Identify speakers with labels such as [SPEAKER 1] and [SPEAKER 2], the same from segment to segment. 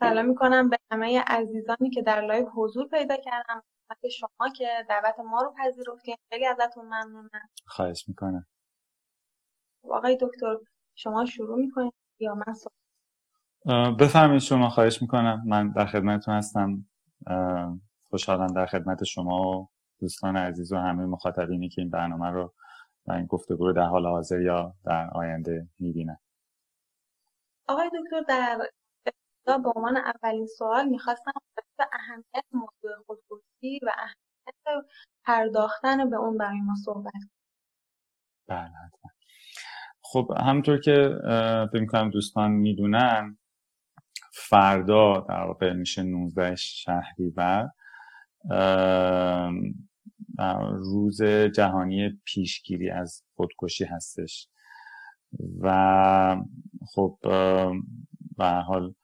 [SPEAKER 1] سلام می‌کنم به همه عزیزانی که در لایو حضور پیدا کردم خدمت شما که دعوت ما رو پذیرفتین. خیلی ازتون ممنونم.
[SPEAKER 2] خواهش می‌کنم.
[SPEAKER 1] آقای دکتر شما شروع می‌کنید یا من
[SPEAKER 2] بفرمایید شما خواهش می‌کنم. من در خدمتتون هستم. خوشحالم در خدمت شما و دوستان عزیز و همه مخاطبینی که این برنامه رو و این گفتگو رو در حال حاضر یا در آینده می‌بینن.
[SPEAKER 1] آقای دکتر در به عنوان اولین سوال می‌خواستم به اهمیت موضوع خودکشی و اهمیت پرداختن به اون برای ما صحبت
[SPEAKER 2] بله خب همونطور که فکر می‌کنم دوستان می‌دونن فردا در واقع میشه 19 شهریور روز جهانی پیشگیری از خودکشی هستش. و خب به حال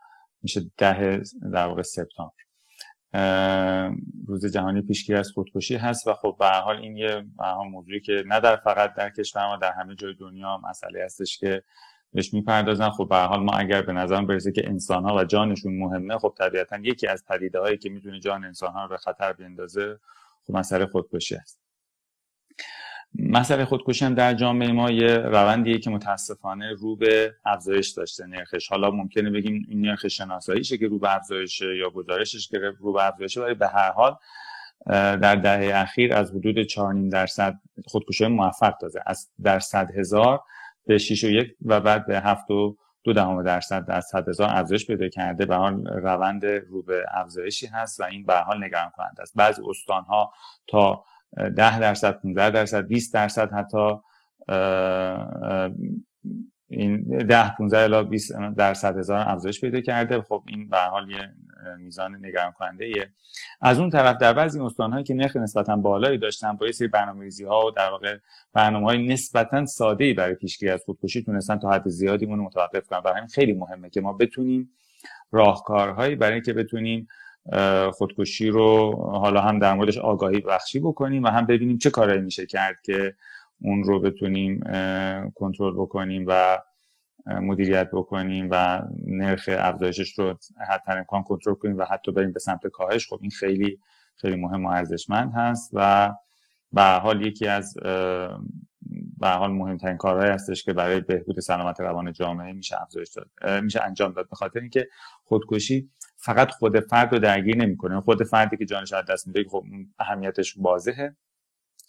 [SPEAKER 2] میشه ده در واقع سپتامبر. روز جهانی پیشگیری از خودکشی هست و خب به حال این یه موضوعی که نه در فقط در کشور ما در همه جای دنیا مسئله هستش که بهش می‌پردازن. خب به حال ما اگر به نظر برسه که انسان ها و جانشون مهمه خب طبیعتا یکی از پدیده هایی که می‌تونه جان انسان ها رو به خطر بیندازه خب مسئله خودکشی است مسئله خودکشی هم در جامعه ما یه روندیه که متاسفانه رو به افزایش داشته نرخش. حالا ممکنه بگیم این نرخ شناساییشه که رو به افزایشه یا گزارشش که رو به افزایشه ولی به هر حال در دهه اخیر از حدود 4.5 درصد خودکشی موفق داده از در صد هزار به 6 و یک و بعد به 7 و دو دهم درصد در صد هزار افزایش پیدا کرده. به حال روند رو به افزایشی هست و این به حال نگران کننده است. بعضی استان ها تا 10 درصد 15 درصد 20 درصد حتی این 10 15 الی 20 درصد هزار افزایش پیدا کرده خب این به حال یه میزان نگران کننده ایه. از اون طرف در بعضی استان‌هایی که نرخ نسبتا بالایی داشتن با یه سری برنامه‌ریزی ها و در واقع برنامه‌های نسبتا ساده‌ای برای پیشگیری از خودکشی تونستن تا حد زیادی مون متوقف کنن برای همین خیلی مهمه که ما بتونیم راهکارهایی برای اینکه بتونیم خودکشی رو حالا هم در موردش آگاهی بخشی بکنیم و هم ببینیم چه کارهایی میشه کرد که اون رو بتونیم کنترل بکنیم و مدیریت بکنیم و نرخ افزایشش رو حتی امکان کنترل کنیم و حتی بریم به سمت کاهش. خب این خیلی خیلی مهم و ارزشمند هست و به حال یکی از به حال مهمترین کارهایی هستش که برای بهبود سلامت روان جامعه میشه افزایش داد میشه انجام داد. به خاطر اینکه خودکشی فقط خود فرد رو درگیر نمی‌کنه. خود فردی که جانش از دست میده خب اهمیتش واضحه.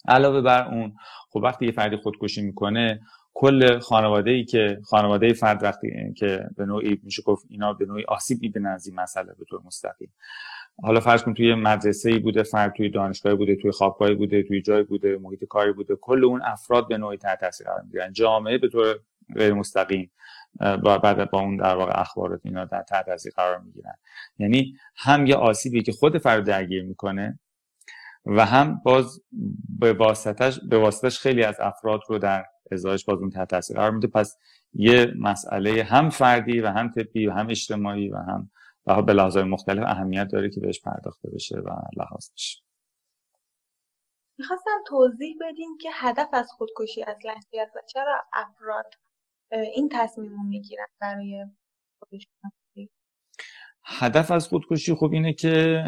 [SPEAKER 2] علاوه بر اون خب وقتی یه فردی خودکشی می‌کنه کل خانواده ای که خانواده فرد وقتی که به نوعی میشه گفت اینا به نوعی آسیب می‌بینن از این مسئله به طور مستقیم. حالا فرض کن توی مدرسه ای بوده فرد توی دانشگاه بوده توی خوابگاه بوده توی جای بوده محیط کاری بوده کل اون افراد به نوعی تحت تاثیر قرار می‌گیرن جامعه به طور غیر مستقیم با بعد با اون در واقع اخبارات اینا در تاثیر قرار می‌گیرن. یعنی هم یه آسیبی که خود فرد درگیر می‌کنه و هم باز به واسطش به واسطش خیلی از افراد رو در ازایش باز اون تحت تاثیر قرار میده. پس یه مسئله هم فردی و هم طبی و هم اجتماعی و هم و به لحاظ مختلف اهمیت داره که بهش پرداخته بشه و لحاظ بشه.
[SPEAKER 1] می‌خواستم توضیح بدیم که هدف از خودکشی اصلا چی و چرا افراد این تصمیم رو می‌گیرن برای خودشون
[SPEAKER 2] هدف از خودکشی خب اینه که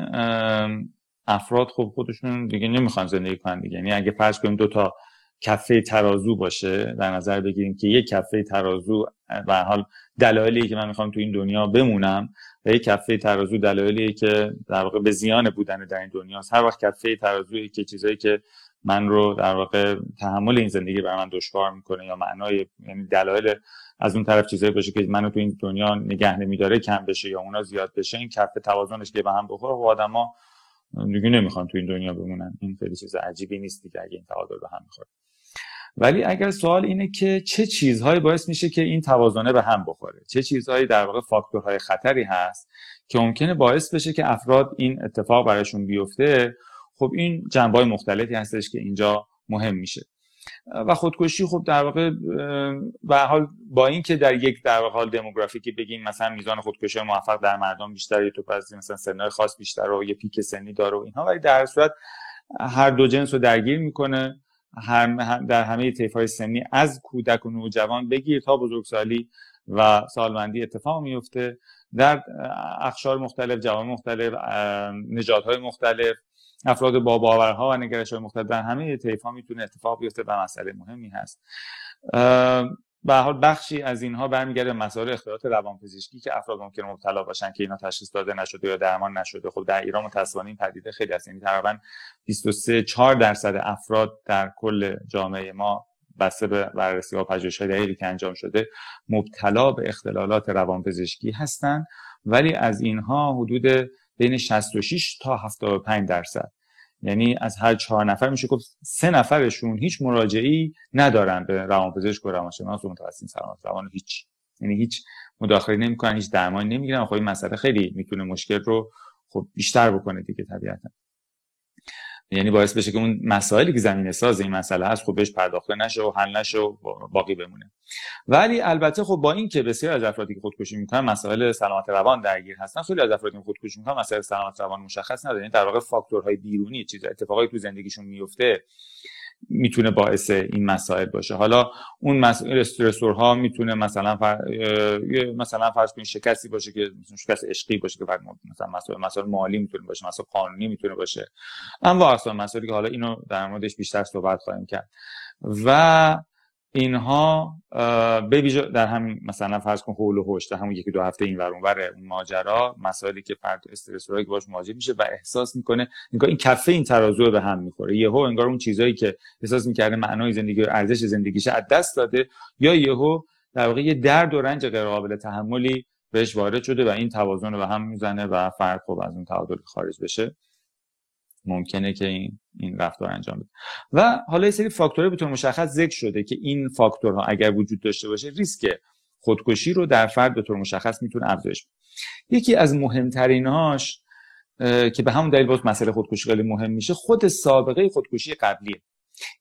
[SPEAKER 2] افراد خب خودشون دیگه نمی‌خوان زندگی کنن دیگه. یعنی اگه فرض کنیم دو تا کفه ترازو باشه در نظر بگیریم که یک کفه ترازو به حال دلایلی که من می‌خوام تو این دنیا بمونم و یک کفه ترازو دلایلی که در واقع به زیان بودن در این دنیا هر وقت کفه ترازویی که چیزایی که من رو در واقع تحمل این زندگی برای من دشوار می‌کنه یا معنای یعنی دلایل از اون طرف چیزایی باشه که منو تو این دنیا نگه نمیداره کم بشه یا اونا زیاد بشه این کفه توازنش که به هم بخوره و خب آدما دیگه نمی‌خوان تو این دنیا بمونن. این خیلی چیز عجیبی نیست دیگه این تعادل به هم می‌خوره. ولی اگر سوال اینه که چه چیزهایی باعث میشه که این توازنه به هم بخوره؟ چه چیزهایی در واقع فاکتورهای خطری هست که ممکنه باعث بشه که افراد این اتفاق براشون بیفته؟ خب این جنبه مختلفی هستش که اینجا مهم میشه. و خودکشی خب در واقع به حال با اینکه در یک در حال دموگرافیکی بگیم مثلا میزان خودکشی موفق در مردم بیشتر تو پس مثلا سنهای خاص بیشتر و یه پیک سنی داره و اینها ولی در صورت هر دو جنس رو درگیر می‌کنه. در همه طیف های سنی از کودک و نوجوان بگیر تا بزرگسالی و سالمندی اتفاق میفته در اخشار مختلف جوان مختلف نژادهای مختلف افراد با باورها و نگرش های مختلف در همه طیف ها می‌تونه اتفاق بیفته و مسئله مهمی هست. به حال بخشی از اینها برمیگرده به مسائل اختلالات روانپزشکی که افراد ممکن مبتلا باشن که اینا تشخیص داده نشده یا درمان نشده. خب در ایران متأسفانه این پدیده خیلی هست یعنی تقریبا 23 4 درصد افراد در کل جامعه ما بسته به بررسی و پژوهش‌های دقیقی که انجام شده مبتلا به اختلالات روانپزشکی هستند ولی از اینها حدود بین 66 تا 75 درصد. یعنی از هر چهار نفر میشه گفت سه نفرشون هیچ مراجعی ندارن به روانپزشک و روانشناس و متخصصین سلامت روان هیچ. یعنی هیچ مداخله نمی‌کنن هیچ درمانی نمی‌گیرن. خب این مسئله خیلی می‌تونه مشکل رو خب بیشتر بکنه دیگه طبیعتا. یعنی باعث بشه که اون مسائلی که زمینه ساز این مسئله هست خب بهش پرداخته نشه و حل نشه و باقی بمونه. ولی البته خب با اینکه بسیار از افرادی که خودکشی می‌کنن مسائل سلامت روان درگیر هستن خیلی از افرادی که خودکشی می‌کنن مسائل سلامت روان مشخص نداره. یعنی در واقع فاکتورهای بیرونی چیز اتفاقایی تو زندگیشون میفته می‌تونه باعث این مسائل باشه. حالا اون استرسورها می‌تونه مثلا فر... مثلا فرض کنید شکستی باشه که شکست عشقی باشه که مثلا مسائل مسائل مالی می‌تونه باشه مسائل قانونی می‌تونه باشه. اما اصلا مسائلی که حالا اینو در موردش بیشتر صحبت خواهیم کرد. و اینها به در همین مثلا فرض کن حول و حوش همون یکی دو هفته این ور اون ماجرا مسائلی که فرد استرس که باش مواجه میشه و احساس می‌کنه انگار این کفه این ترازو به هم می‌خوره. یهو انگار اون چیزایی که احساس می‌کرده معنای زندگی و ارزش زندگیش از دست داده یا یهو در واقع یه درد و رنج غیر قابل تحملی بهش وارد شده و این توازن رو به هم می‌زنه و فرد خب از اون تعادل خارج بشه. ممکنه که این این رفتار انجام بده. و حالا یه سری فاکتورها به مشخص ذکر شده که این فاکتورها اگر وجود داشته باشه ریسک خودکشی رو در فرد به طور مشخص می‌تونه افزایش بده. یکی از مهمترینهاش که به همون دلیل باز مسئله خودکشی خیلی مهم میشه خود سابقه خودکشی قبلیه.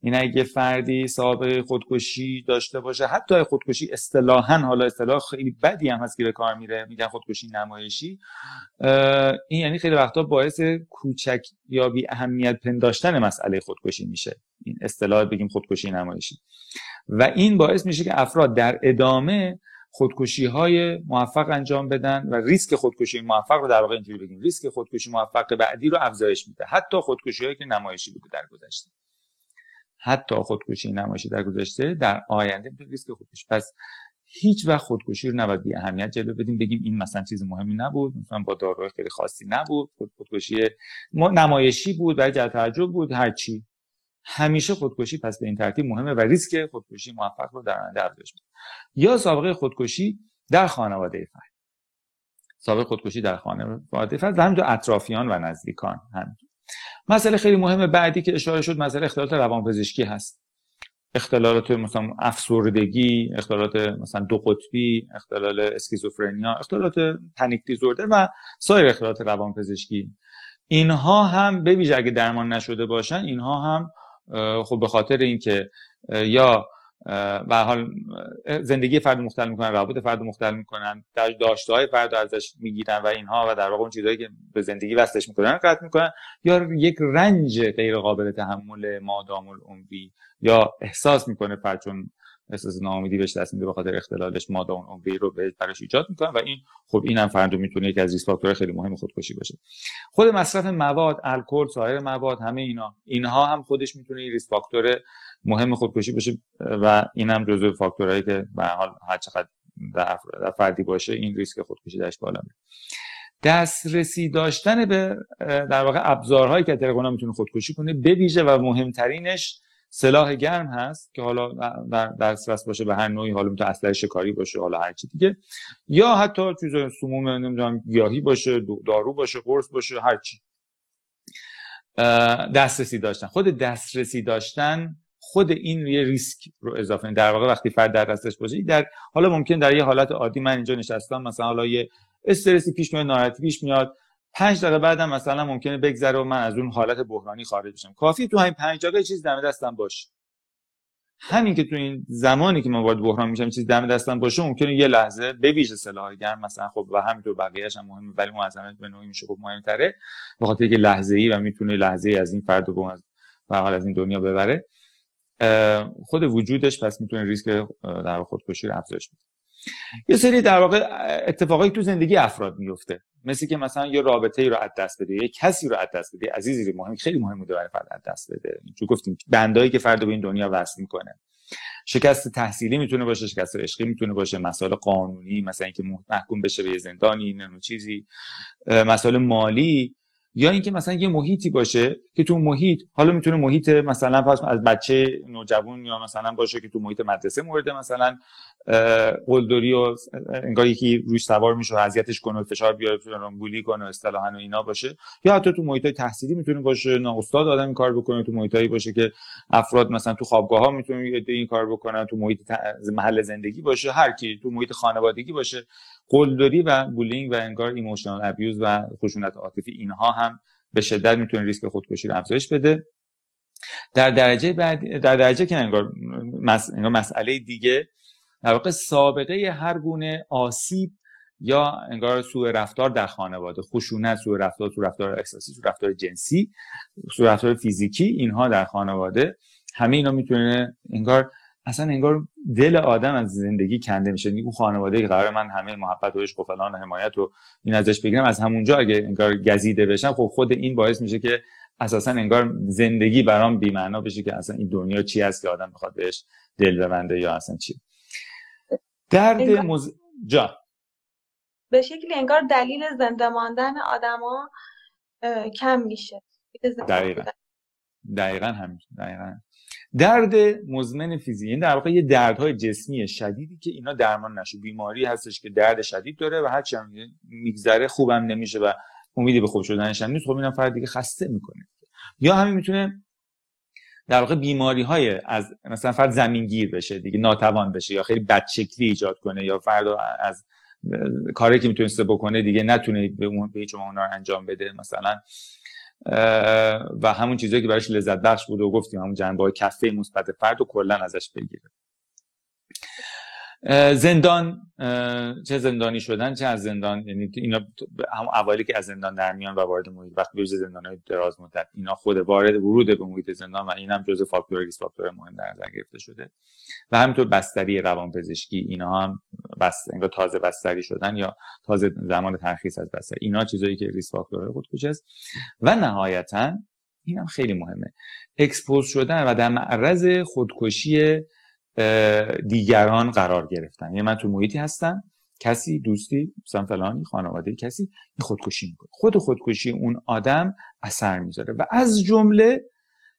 [SPEAKER 2] این اگه فردی سابقه خودکشی داشته باشه حتی خودکشی اصطلاحا حالا اصطلاح خیلی بدی هم هست که به کار میره میگن خودکشی نمایشی این یعنی خیلی وقتا باعث کوچک یا بی اهمیت پنداشتن مسئله خودکشی میشه. این اصطلاح بگیم خودکشی نمایشی. و این باعث میشه که افراد در ادامه خودکشی های موفق انجام بدن و ریسک خودکشی موفق رو در واقع اینجوری بگیم ریسک خودکشی موفق بعدی رو افزایش میده. حتی خودکشی هایی که نمایشی بوده در گذشته. حتی خودکشی نمایشی در گذشته در آینده می‌تونه ریسک خودکشی. پس هیچ وقت خودکشی رو نباید بی اهمیت جلوه بدیم بگیم این مثلا چیز مهمی نبود مثلا با داروهای خیلی خاصی نبود خودکشی نمایشی بود برای جلب توجه بود هر چی. همیشه خودکشی پس به این ترتیب مهمه و ریسک خودکشی موفق رو در آینده افزایش میده. یا سابقه خودکشی در خانواده فرد. سابقه خودکشی در خانواده فرد همینطور اطرافیان و نزدیکان همینطور مسئله خیلی مهم بعدی که اشاره شد مسئله اختلالات روانپزشکی هست. اختلالات مثلا افسردگی اختلالات مثلا دو قطبی اختلال اسکیزوفرنیا اختلالات پنیک دیزوردر و سایر اختلالات روانپزشکی. اینها هم به ویژه اگه درمان نشده باشن اینها هم خب به خاطر اینکه یا به حال زندگی فرد مختل می‌کنن روابط فرد مختل می‌کنن در داشته های فرد ازش می‌گیرن و اینها و در واقع اون چیزهایی که به زندگی وصلش می‌کنن قطع می‌کنن. یا یک رنج غیر قابل تحمل مادام العمری یا احساس می‌کنه فرد چون احساس ناامیدی بهش دست میده به خاطر اختلالش مادام العمری رو به براش ایجاد می‌کنن و این خب این هم فرد می‌تونه یکی از ریسک فاکتورهای خیلی مهم خودکشی باشه. خود مصرف مواد الکل سایر مواد همه اینا. اینها هم خودش می‌تونه ریسک فاکتور مهم خودکشی باشه و این هم جزو فاکتورهایی که به حال هر چقدر در فردی باشه این ریسک خودکشی درش بالا میره. دسترسی داشتن به در واقع ابزارهایی که تلگرام می‌تونه خودکشی کنه به ویژه و مهمترینش سلاح گرم هست که حالا در دسترس باشه به هر نوعی حالا می‌تونه اسلحه شکاری باشه حالا هر چی دیگه. یا حتی چیز سموم نمی‌دونم گیاهی باشه دارو باشه قرص باشه هر چی. دسترسی داشتن. خود دسترسی داشتن خود این یه ریسک رو اضافه در واقع وقتی فرد در دستش باشه در حالا ممکن در یه حالت عادی من اینجا نشستم مثلا حالا یه استرسی پیش میاد ناراحتی پیش میاد پنج دقیقه بعدم مثلا ممکنه بگذره و من از اون حالت بحرانی خارج بشم. کافی تو همین پنج دقیقه چیز دم دستم باشه. همین که تو این زمانی که من وارد بحران میشم چیز دم دستم باشه ممکنه یه لحظه به ویژه سلاح گرم مثلا خب و همینطور بقیه‌اش هم مهمه ولی معظمش به نوعی میشه خب مهمتره. به خاطر که لحظه ای و می‌تونه لحظه ای از این فرد رو حال از این دنیا ببره. خود وجودش پس می‌تونه ریسک در خودکشی رو افزایش بده. یه سری در واقع اتفاقایی تو زندگی افراد میفته مثل که مثلا یه رابطه ای رو از دست بده یه کسی رو از دست بده عزیزی رو مهم خیلی مهم بوده برای فرد از دست بده. چون گفتیم بندایی که فرد به این دنیا وصل می‌کنه. شکست تحصیلی می‌تونه باشه شکست عشقی می‌تونه باشه مسائل قانونی مثلا اینکه محکوم بشه به زندانی نه چیزی. مسائل مالی یا اینکه مثلا یه محیطی باشه که تو محیط حالا می‌تونه محیط مثلا پس از بچه نوجوان یا مثلا باشه که تو محیط مدرسه مورد مثلا قلدری و انگار یکی روش سوار میشه و اذیتش کنه و فشار بیاره فلان بولی کنه اصطلاحا و اینا باشه. یا حتی تو محیط تحصیلی می‌تونه باشه نه استاد آدم کار بکنه تو محیطایی باشه که افراد مثلا تو خوابگاه ها می‌تونه این کار بکنن تو محیط محل زندگی باشه هر کی تو محیط خانوادگی باشه. قلدری و bullying و انگار emotional abuse و خشونت عاطفی اینها هم به شدت می‌تونه ریسک خودکشی رو افزایش بده. در درجه بعد در درجه که انگار, انگار مسئله دیگه در واقع سابقه هر گونه آسیب یا انگار سوء رفتار در خانواده خشونت سوء رفتار سوء رفتار احساسی سوء رفتار جنسی سوء رفتار فیزیکی اینها در خانواده همه اینا می‌تونه انگار اصلا انگار دل آدم از زندگی کنده میشه. اون خانواده که قرار من همه محبت و عشق و فلان و حمایت و این ازش بگیرم. از همونجا اگه انگار گزیده بشم خب خود این باعث میشه که اساسا انگار زندگی برام بی‌معنا بشه که اصلا این دنیا چی هست که آدم بخواد بهش دل ببنده یا اصلا چی. درد مز... جا.
[SPEAKER 1] به شکلی انگار دلیل زنده ماندن آدما کم میشه.
[SPEAKER 2] دقیقا. دقیقا همین. دقیقا. درد مزمن فیزیکی این در واقع یه دردهای جسمی شدیدی که اینا درمان نشه. بیماری هستش که درد شدید داره و هرچی میگذره خوبم نمیشه و امیدی به خوب شدنش هم نیست خب اینم فرد دیگه خسته می‌کنه. یا همین می‌تونه در واقع بیماری های از مثلا فرد زمینگیر بشه دیگه ناتوان بشه یا خیلی بدشکلی ایجاد کنه یا فرد از کاری که می‌تونسته بکنه دیگه نتونه به اون به هیچ انجام بده. مثلا و همون چیزایی که براش لذت بخش بود و گفتیم همون جنبه های کفه مثبت فرد و کلا ازش بگیره. زندان چه زندانی شدن چه از زندان یعنی اینا هم اوایلی که از زندان در میان و وارد محیط وقتی به زندان های دراز مدت اینا خود وارد ورود به محیط زندان و اینم جزء فاکتور ریس فاکتور مهم در نظر گرفته شده. و همینطور بستری روانپزشکی اینا هم بس انگار تازه بستری شدن یا تازه زمان ترخیص از بستری اینا چیزایی که risk factor خودکشی است. و نهایتا اینم خیلی مهمه. expose شدن و در معرض خودکشی دیگران قرار گرفتن. یعنی من تو محیطی هستم کسی دوستی مثلا فلانی خانواده کسی خودکشی می‌کنه. خود خودکشی اون آدم اثر می‌ذاره. و از جمله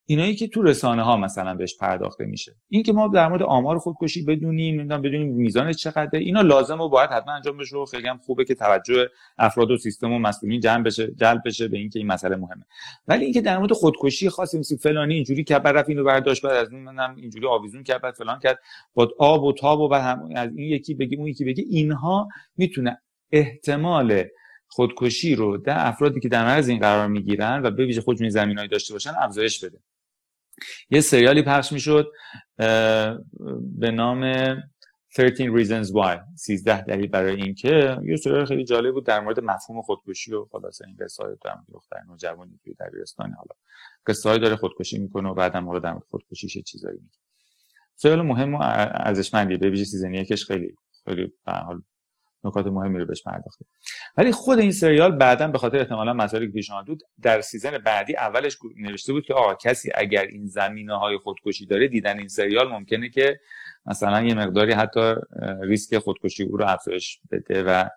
[SPEAKER 2] اینایی که تو رسانه ها مثلا بهش پرداخته میشه. این که ما در مورد آمار خودکشی بدونیم نمی‌دونم بدونیم میزان چقدره اینا لازم و باید حتما انجام بشه و خیلی هم خوبه که توجه افراد و سیستم و مسئولین جمع بشه جلب بشه به اینکه این مسئله مهمه. ولی اینکه در مورد خودکشی خاصی مثل فلانی اینجوری که رفت اینو برداشت بعد از اون اینجوری آویزون کرد بعد فلان کرد با آب و تاب و بعد هم از این یکی بگی اون یکی بگی اینها می‌تونه احتمال خودکشی رو در افرادی که در معرض این قرار می‌گیرن و به ویژه خودجونی زمینایی داشته باشن افزایش بده. یه سریالی پخش می‌شد به نام 13 Reasons Why 13 دلیل برای اینکه یه سریال خیلی جالب بود در مورد مفهوم خودکشی و خلاصه این قصه ای در مورد دختر نوجوانی توی دبیرستان. حالا قصه داره خودکشی می‌کنه و بعدم حالا در مورد خودکشی چه چیزایی میگه. سریال مهم و ارزشمندیه به ویژه season یکش خیلی خیلی به حال نکات مهمی رو بهش پرداخته. ولی خود این سریال بعدا به خاطر احتمالا مسائلی که پیش بود در season بعدی اولش نوشته بود که آقا کسی اگر این زمینه های خودکشی داره دیدن این سریال ممکنه که مثلا یه مقداری حتی ریسک خودکشی او رو افزایش بده و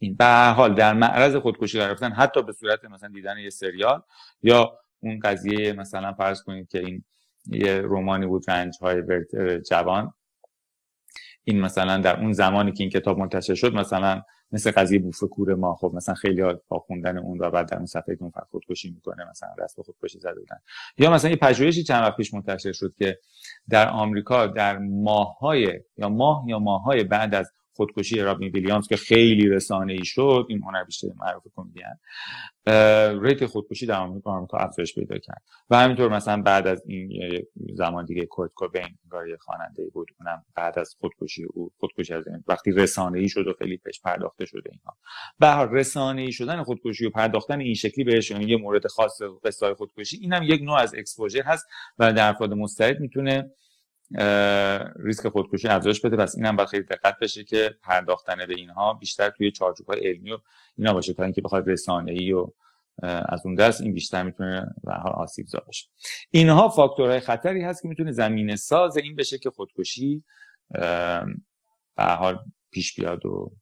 [SPEAKER 2] این. به حال در معرض خودکشی قرار گرفتن حتی به صورت مثلا دیدن یه سریال یا اون قضیه مثلا فرض کنید که این یه رومانی بود رنج های جوان این مثلا در اون زمانی که این کتاب منتشر شد مثلا مثل قضیه بوفه کور ما خب مثلا خیلی با خوندن اون و بعد در اون صفحه اون فرد خودکشی می‌کنه مثلا به خودکشی زده بودن. یا مثلا یه پژوهشی چند وقت پیش منتشر شد که در آمریکا در ماههای یا ماه یا ماههای بعد از خودکشی رابین ویلیامز که خیلی رسانه ای شد این هنرپیشه معروف کمدین rate خودکشی در آمریکا آمریکا افزایش پیدا کرد. و همینطور مثلا بعد از این زمان دیگه کرت کوبین یه خواننده بود اونم بعد از خودکشی او خودکشی از این وقتی رسانه ای شد و خیلی بهش پرداخته شده اینها. به هر رسانه ای شدن خودکشی و پرداختن این شکلی بهش یعنی یه مورد خاص قصه خودکشی اینم یک نوع از exposure هست و در افراد مستعد می‌تونه ریسک خودکشی افزایش بده. پس اینم باید خیلی دقت بشه که پرداختن به اینها بیشتر توی چارچوب‌های علمی و اینا باشه تا اینکه بخواد رسانه‌ای و از اون دست این بیشتر می‌تونه به حال آسیب زا باشه. اینها فاکتورهای خطری هست که می‌تونه زمینه ساز این بشه که خودکشی به حال پیش بیاد و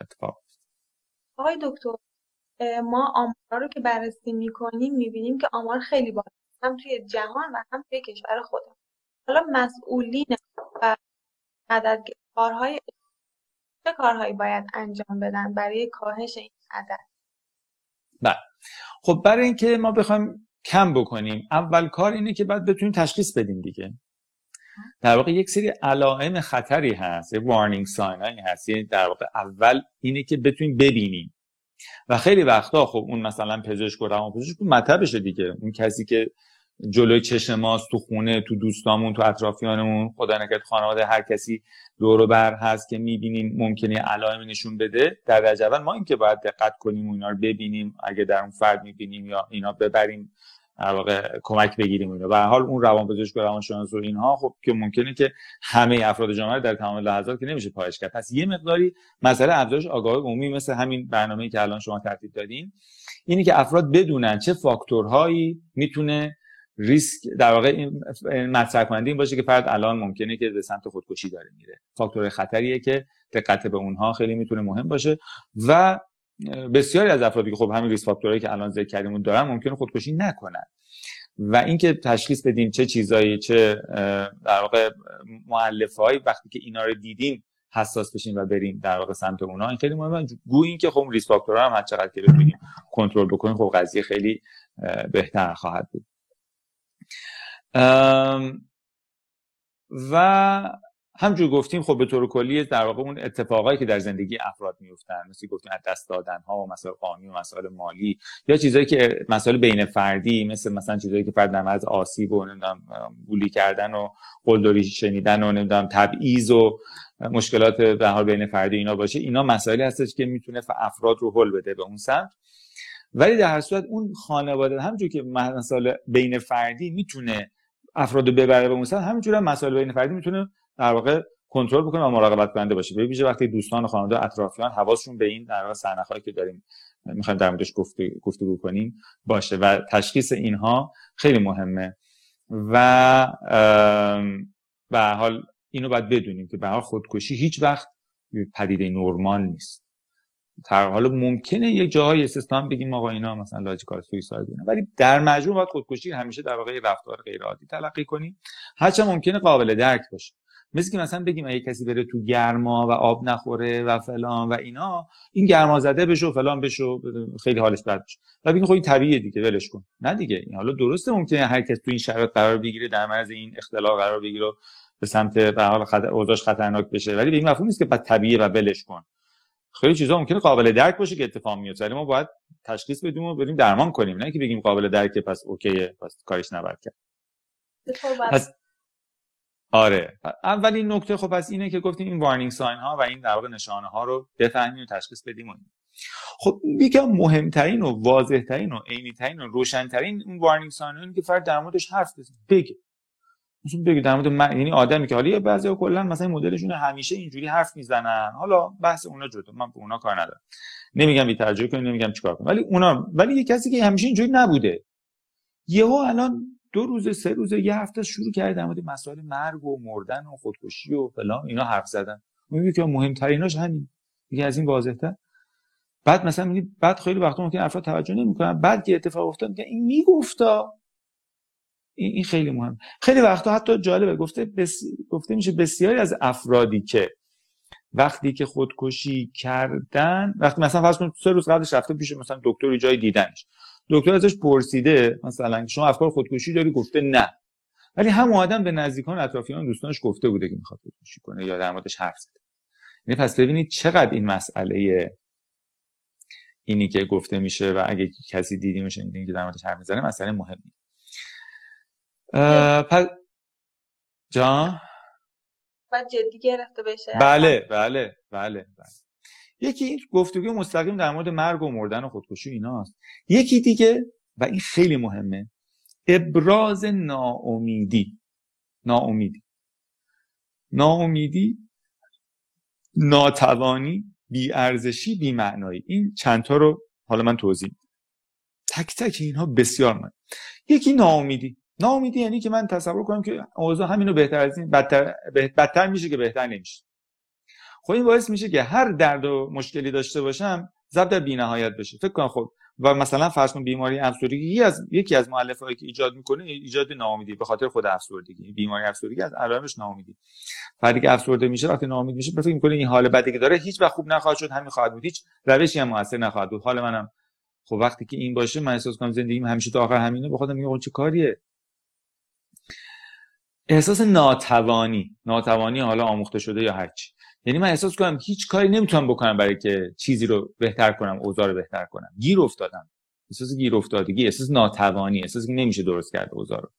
[SPEAKER 2] اتفاق
[SPEAKER 1] آقای دکتر ما آمارا رو که بررسی می‌کنیم می‌بینیم که آمار خیلی بالا هم توی جهان و هم توی کشور خودم حالا مسئولین و کارهای چه کارهایی باید انجام بدن برای کاهش این عدد؟
[SPEAKER 2] بله. خب برای اینکه ما بخوایم کم بکنیم اول کار اینه که باید بتونیم تشخیص بدیم دیگه. در واقع یک سری علائم خطری هست یک وارنینگ ساین هایی هست. یعنی در واقع اول اینه که بتونیم ببینیم. و خیلی وقتا خب اون مثلا پزشک و پزشک مطبشه دیگه. اون کسی که جلوی چشم ماست تو خونه تو دوستامون تو اطرافیانمون. خدا نکرد خانواده هر کسی دور بر هست که می‌بینیم ممکنه علائم نشون بده در درجه اول. ما اینکه باید دقت کنیم و اینا رو ببینیم اگه در اون فرد می‌بینیم یا اینا ببریم واقع کمک بگیریم اینا. به حال اون روانپزشک و روانشناس و اینها خب که ممکنه که همه افراد جامعه در تمام لحظات که نمیشه پایش کرد. پس یه مقداری مسئله افزایش آگاهی عمومی مثل همین برنامه‌ای که الان شما ترتیب دادین اینی که افراد بدونن چه فاکتورهایی می‌تونه ریسک در واقع این مطرح کننده این باشه که فرد الان ممکنه که به سمت خودکشی داره میره. فاکتور خطریه که دقت به اونها خیلی می‌تونه مهم باشه و بسیاری از افرادی که خب همین ریسک فاکتورهایی که الان ذکر کردیم دارن ممکنه خودکشی نکنن. و اینکه تشخیص بدیم چه چیزایی چه در واقع مؤلفه‌ای وقتی که اینا رو دیدیم حساس بشیم و بریم در واقع سمت اونها این خیلی مهمه. گویا اینکه خب ریسک فاکتورها هم هر چقدر که بتونیم کنترل بکنیم خب قضیه خیلی بهتر خواهد بود. و همجور گفتیم خب به طور کلی در واقع اون اتفاقایی که در زندگی افراد میفتن مثل گفتیم از دست دادن ها و مسائل قانونی و مسائل مالی یا چیزایی که مسائل بین فردی مثل مثلا چیزایی که فرد در آسیب و نمی‌دونم بولی کردن و قلدری شنیدن و نمی‌دونم تبعیض و مشکلات به حال بین فردی اینا باشه اینا مسائلی هستش که می‌تونه افراد رو حل بده به اون سمت. ولی در هر صورت اون خانواده همونجور که مسائل بین فردی می‌تونه افراد ببره به اون سمت همینجور هم مسائل بین فردی می‌تونه در واقع کنترل بکنه و مراقبت کننده باشه. به ویژه وقتی دوستان و خانواده اطرافیان حواسشون به این در واقع سرنخایی که داریم می‌خوایم در موردش گفتگو کنیم باشه و تشخیص اینها خیلی مهمه. و به حال اینو باید بدونیم که به حال خودکشی هیچ وقت پدیده نرمال نیست. در حال ممکنه یه جاهای استثنا بگیم آقا اینا مثلا لاجیکال سویساید ولی در مجموع باید خودکشی همیشه در واقع رفتار غیر عادی تلقی کنیم. هرچند ممکنه قابل درک باشه. مثل که مثلا بگیم اگه کسی بره تو گرما و آب نخوره و فلان و اینا این گرما زده بشه و فلان بشه خیلی حالش بد بشه. و بگیم خب این طبیعیه دیگه ولش کن. نه دیگه. این حالا درسته ممکنه هر کس تو این شرایط قرار بگیره در معرض این اختلال قرار بگیره به سمت به حال خطر اوضاعش خطرناک بشه. ولی به این مفهوم نیست که بعد طبیعیه و ولش کن. خیلی چیزا ممکنه قابل درک باشه که اتفاق میفته ولی ما باید تشخیص بدیم و بریم درمان کنیم نه که بگیم قابل درکه پس اوکیه پس کارش نباید کرد. پس آره. اولین نکته خب پس اینه که گفتیم این وارنینگ ساین ها و این در واقع نشانه ها رو بفهمیم و تشخیص بدیم خب یکم مهمترین و واضحترین و عینی ترین و روشنترین اون وارنینگ ساین که فرد در موردش حرف بزنه. بگه. مثلا بگی در مورد من یعنی آدمی که حالا بعضی کلا مثلا مدلشون همیشه اینجوری حرف می‌زنن. حالا بحث اونا جدا من به اونا کار ندارم. نمیگم بی توجه کنید نمیگم چیکار کنید. ولی اونا ولی یه کسی که همیشه اینجوری نبوده. یهو الان دو روز سه روز یه هفته شروع کرده در مورد مسائل مرگ و مردن و خودکشی و فلان اینا حرف زدن. میگه که مهمتریناش همین. دیگه از این واضح‌تر. بعد مثلا بعد خیلی وقتا ممکن افراد توجه نمی‌کنن. بعد که اتفاق افتاد میگه این میگفتا. این خیلی مهم. خیلی وقتا حتی جالبه گفته بس... گفته میشه بسیاری از افرادی که وقتی که خودکشی کردن وقتی مثلا فرض کنید سه روز قبلش رفته پیش مثلا دکتری جای دیدنش. دکتر ازش پرسیده مثلا شما افکار خودکشی داری؟ گفته نه. ولی هم آدم به نزدیکان اطرافیان دوستانش گفته بوده که می‌خواد خودکشی کنه یا در موردش حرف زده. یعنی پس ببینید چقدر این مسئله اینی که گفته میشه و اگه کسی دیدیمش این که در موردش حرف می‌زنه مسئله مهمی پس جان؟
[SPEAKER 1] باید جدی گرفته بشه.
[SPEAKER 2] بله بله بله بله. یکی گفتگو مستقیم در مورد مرگ و مردن و خودکشی ایناست. یکی دیگه و این خیلی مهمه. ابراز ناامیدی. ناامیدی. ناامیدی ناتوانی بیارزشی بیمعنایی. این چندتا رو حالا من توضیح تک تک اینها بسیار من یکی ناامیدی. ناامیدی یعنی که من تصور کنم که اوضاع همینو بهتر از این بدتر, بدتر میشه که بهتر نمیشه. خب این باعث میشه که هر درد و مشکلی داشته باشم ضرب در بینهایت بشه. فکر کنم خب و مثلا فرض کن بیماری افسردگی یکی از یکی از مؤلفه‌ای که ایجاد می‌کنه ایجاد ناامیدی به خاطر خود افسردگی. بیماری افسردگی از علائمش ناامیدی. فردی که افسرده میشه وقتی ناامید میشه فکر می‌کنه این حال بدی که داره هیچ وقت خوب نخواهد شد همین خواهد بود. هیچ روشی هم موثر نخواهد بود. حال منم خب وقتی که این باشه من احساس کنم زندگیم همیشه تا آخر همینه به خودم میگم چه کاریه؟ احساس ناتوانی. ناتوانی حالا آموخته شده یا هرچی یعنی من احساس کنم هیچ کاری نمی‌تونم بکنم برای که چیزی رو بهتر کنم اوضاع رو بهتر کنم. گیر افتادم. احساس گیر افتادگی احساس ناتوانی احساس که نمیشه درست کرد اوضاع رو.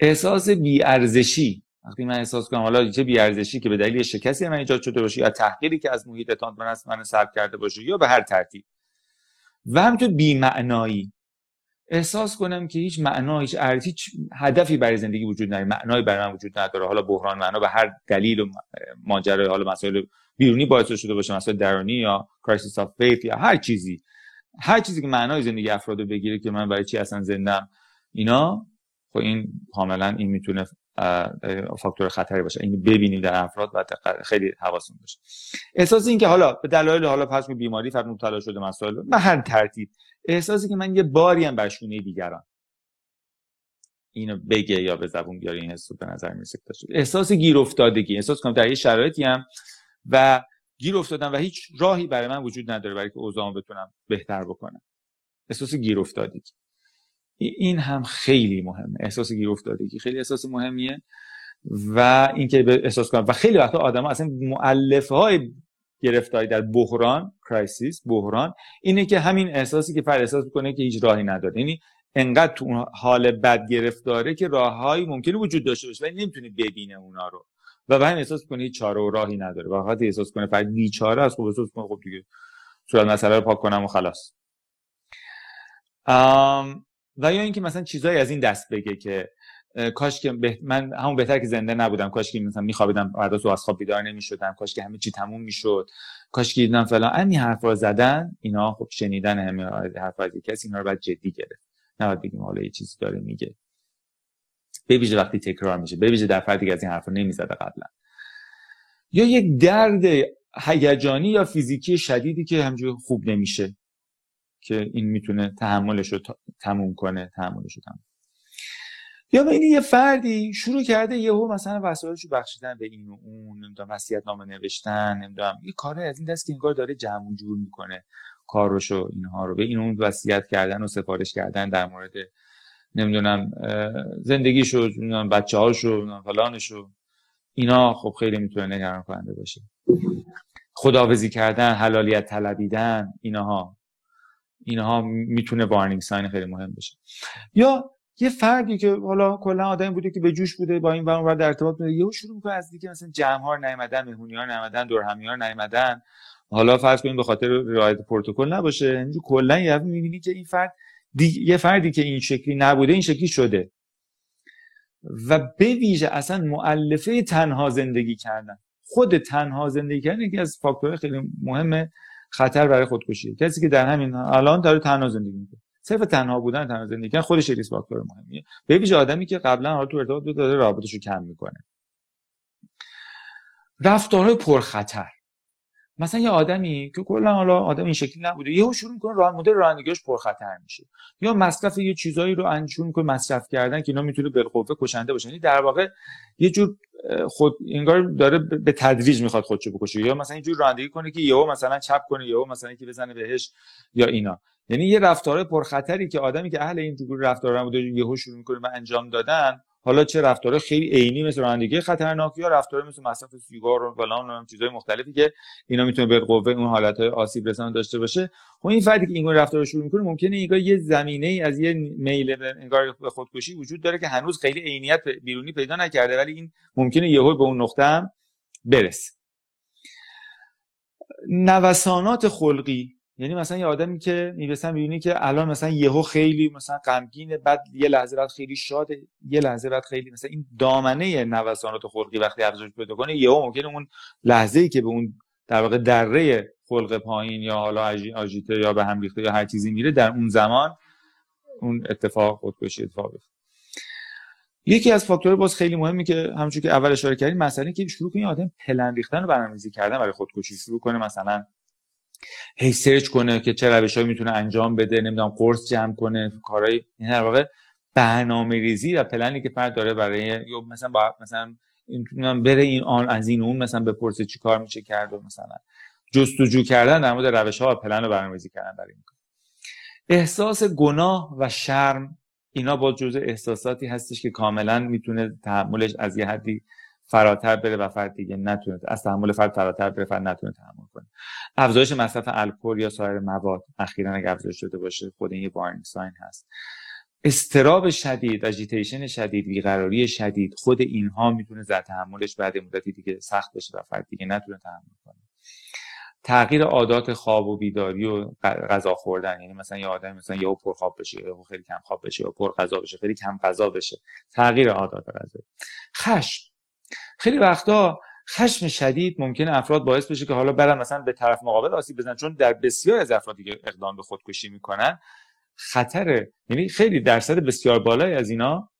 [SPEAKER 2] احساس بیارزشی. وقتی من احساس کنم حالا چه بیارزشی که به دلیل شکستی من ایجاد شده باشه یا تحقیری که از محیط من از من کرده باشه یا به هر ترتیب. و همینطور بیمعنایی. احساس کنم که هیچ معنا هیچ ارزشی هیچ هدفی برای زندگی وجود نداره. معنایی برای من وجود نداره. حالا بحران معنا به هر دلیل و ماجرا حالا مسائل بیرونی باعث شده باشه مسائل درونی یا crisis of faith یا هر چیزی. هر چیزی که معنای زندگی افراد بگیره که من برای چی اصلا زندم؟ اینا؟ خب این کاملا این می‌تونه فاکتور خطری باشه. این ببینیم در افراد و خیلی حواسون باشه. احساس این که حالا به دلایل حالا پس بیماری فرد مبتلا شده مسائل به هر ترتیب. احساسی که من یه باری هم بر شونه دیگران. اینو بگه یا به زبون بیاره این حسو به نظر می‌رسه احساس گیر افتادگی. احساس کنم در یه شرایطی هم و گیر افتادم و هیچ راهی برای من وجود نداره برای که اوضاعم بتونم بهتر بکنم. احساس گیر افتادگی. این هم خیلی مهمه. احساس گیر افتادگی خیلی احساس مهمیه. و اینکه به احساس کنم و خیلی وقتا آدم ها اصلا مؤلفه های گرفتاری در بحران crisis بحران اینه که همین احساسی که فرد احساس کنه که هیچ راهی نداره. یعنی انقدر تو حال بد گرفتاره که راههایی ممکنه وجود داشته باشه ولی نمی‌تونه ببینه اونا رو. و به همین احساس کنه هیچ چاره و راهی نداره. و وقتی احساس کنه فرد بیچاره است خب احساس کنه خب دیگه صورت مسئله رو پاک کنم و خلاص. و یا اینکه مثلا چیزایی از این دست بگه که کاش که من همون بهتر که زنده نبودم کاش که مثلا میخوابیدم بعد از خواب بیدار نمی‌شدم کاش که همه چی تموم می‌شد کاش که دیدم فلان. این حرفا زدن اینا خب شنیدن همه حرفا از کسی اینا رو باید جدی گرفت. نباید بگیم حالا یه چیزی داره میگه. ببیشه وقتی تکرار میشه ببیشه در فردی که از این حرفا نمی‌زده قبلا. یا یک درد هیجانی یا فیزیکی شدیدی که همجوری خوب نمیشه. که این می‌تونه تحملش رو تموم کنه تحملش رو تموم یا ببینید یه فردی شروع کرده یهو مثلا وسایلش رو بخشیدن به این و اون نمی‌دونم وصیت نامه نوشتن نمی‌دونم یه کاری از این دست که انگار داره جمع جور می‌کنه کارشو اینها رو. به این اون وصیت کردن و سفارش کردن در مورد نمی‌دونم زندگیشو نمی‌دونم بچه‌هاشو فلانشو. اینا خب خیلی می‌تونه نگران کننده باشه. خداوزی کردن حلالیت طلبیدن اینها. اینها می‌تونه وارنینگ ساین خیلی مهم بشه یا یه فردی که حالا کلا آدمی بوده که به جوش بوده با این و در ارتباط بوده یهو شروع می‌کنه از دیگه مثلا جمع ها نیومدن مهمونی ها نیومدن دور همی ها نیومدن حالا فرض کنیم به خاطر رعایت پروتکل نباشه. اینجوری کلا یه می‌بینی که این فرد یه فردی که این شکلی نبوده این شکلی شده. و به ویژه اصلا مؤلفه تنها زندگی کردن. خود تنها زندگی کردن یکی از فاکتورهای خیلی مهم خطر برای خودکشی. کسی که در همین الان داره تنها زندگی می‌کنه. صرف تنها بودن تنها زندگی کردن خودش ریس فاکتور مهمیه. به ویژه آدمی که قبلا حالا تو ارتباط بود داره رابطش رو کم می‌کنه. رفتارهای پرخطر. مثلا یه آدمی که کلا حالا آدم این شکلی نبوده یهو شروع می‌کنه راه مدل رانندگیش پرخطر میشه. یا مصرف یه چیزایی رو انجام می‌کنه مصرف کردن که اینا می‌تونه بالقوه کشنده باشه. یعنی در واقع یه جور خود انگار داره به تدریج می‌خواد خودشو بکشه. یا مثلا اینجور رانندگی کنه که یهو مثلا چپ کنه یهو مثلا که بزنه بهش یا اینا. یعنی یه رفتار پرخطری که آدمی که اهل این جور رفتارا بوده یهو شروع می‌کنه به انجام دادن حالا چه رفتار خیلی عینی مثل رانندگی خطرناک یا رفتار مثل مصرف سیگار و فلان و چیزای مختلفی که اینا می‌تونه به قوه اون حالت آسیب رسان داشته باشه. خب این فردی که این رفتار رو شروع می‌کنه ممکنه انگار یه زمینه ای از یه میل به انگار به خودکشی وجود داره که هنوز خیلی عینیت بیرونی پیدا نکرده ولی این ممکنه یهو به اون نقطه هم برسه. نوسانات خلقی یعنی مثلا یه آدمی که می‌رسن می‌بینی که الان مثلا یهو خیلی مثلا غمگینه بعد یه لحظه بعد خیلی شاده یه لحظه بعد خیلی مثلا این دامنه نوسانات خلقی وقتی افزایش پیدا کنه یهو ممکنه اون لحظه ای که به اون در واقع دره خلق پایین یا حالا آژیته یا به هم ریخته یا هر چیزی میره در اون زمان اون اتفاق خودکشی اتفاق بیفته یکی از فاکتورهای باز خیلی مهمی که همونجوری که اول اشاره کردیم مسئله که شروع کنه آدم پلن ریختن و برنامه‌ریزی کردن برای خودکشی شروع کنه مثلا هی سرچ کنه که چه روشهایی می‌تونه انجام بده نمی‌دونم قرص جمع کنه کارهای این در واقع برنامه ریزی و پلنی که فرد داره برای یا مثلا با مثلا این بره این آن از این اون مثلا بپرسه چی کار میشه کرد و مثلا جستجو کردن در مورد روش ها و پلن رو برنامه‌ریزی کردن برای این احساس گناه و شرم اینا با جزء احساساتی هستش که کاملا می‌تونه تحملش از یه حدی فراتر بره و فرد دیگه نتونه از تحمل فرد فراتر بره فرد نتونه تحمل کنه. افزایش مصرف الکل یا سایر مواد اخیرا اگه افزایش شده باشه خود این یه ساین هست. استراب شدید اجیتیشن شدید بیقراری شدید خود اینها می‌تونه زد تحملش بعد مدتی دیگه سخت بشه و فرد دیگه نتونه تحمل کنه. تغییر عادات خواب و بیداری و غذا خوردن یعنی مثلا یه آدم مثلا یهو خواب بشه یا خیلی کم خواب بشه یا پر غذا بشه خیلی کم غذا بشه. تغییر عادات غذایی. خشم. خیلی وقتا خشم شدید ممکنه افراد باعث بشه که حالا برن مثلا به طرف مقابل آسیب بزنن. چون در بسیار از افرادی که اقدام به خودکشی می‌کنن خطر یعنی خیلی درصد بسیار بالایی از اینا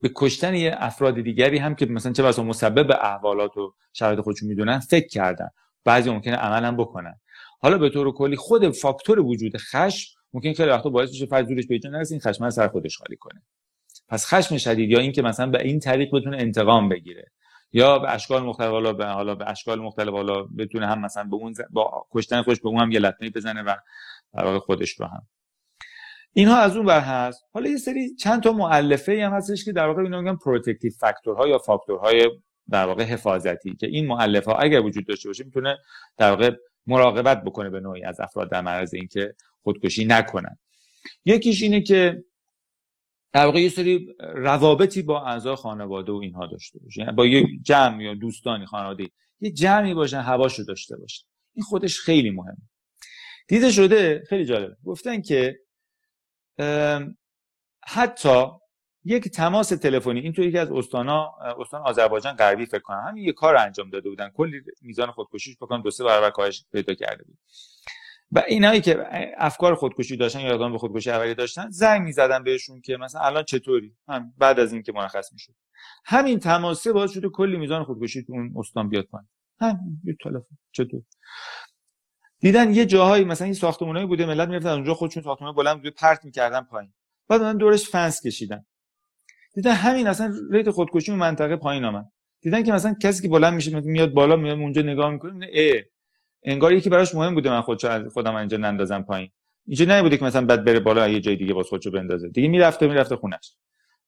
[SPEAKER 2] به کشتن یه افراد دیگری هم که مثلا چه بسا مسبب احوالات و شرایط خودشون می‌دونن فکر کردن. بعضی ممکنه عملا بکنن. حالا به طور کلی خود فاکتور وجود خشم ممکن خیلی وقتا باعث بشه فرد زورش به نرسه این خشم سر خودش خالی کنه. پس خشم شدید یا اینکه مثلا به این طریق بتونه انتقام بگیره یا به اشکال مختلف حالا به حالا به اشکال مختلف حالا بتونه هم مثلا به اون با کشتن خودش به اون هم یه لطمه بزنه و در واقع خودش رو هم. اینها از اون بر هست. حالا یه سری چند تا مؤلفه هم هستش که در واقع اینا میگن protective factor ها یا فاکتورهای در واقع حفاظتی که این مؤلفه ها اگر وجود داشته باشه می‌تونه در واقع مراقبت بکنه به نوعی از افراد در معرض اینکه خودکشی نکنن. یکیش اینه که در واقع یه سری روابطی با اعضای خانواده و اینها داشته باشه. یعنی با یه جمع یا دوستانی خانواده یه جمعی باشن هواشو داشته باشه این خودش خیلی مهمه. دیده شده خیلی جالبه. گفتن که حتی یک تماس تلفنی این تو یکی از استانا استان آذربایجان غربی فکر کنم همین یه کار انجام داده بودن. کلی میزان خودکشیش بکنم دو سه برابر کاهش پیدا کرده بود. و اینایی که افکار خودکشی داشتن یا اقدام به خودکشی اولیه داشتن زنگ می‌زدن بهشون که مثلا الان چطوری؟ هم بعد از اینکه مرخص می‌شد. همین تماسه باعث شده کلی میزان خودکشی تو اون استان بیاد پایین. هم یه تلفن. چطور؟ دیدن یه جاهایی مثلا این ساختمونایی بوده ملت می‌رفتن اونجا خودشون ساختمان بلند بود پرت می‌کردن پایین. بعد من دورش فنس کشیدن. دیدن همین اصلا ریت خودکشی منطقه پایین آمد. دیدن که مثلا کسی که بلند میشه میاد بالا میاد اونجا نگاه می‌کنه اه انگار یکی براش مهم بوده من خودشو خودم اینجا نندازم پایین. اینجا نبوده که مثلا بعد بره بالا یه جای دیگه باز خودشو بندازه. دیگه می‌رفته می‌رفته خونش.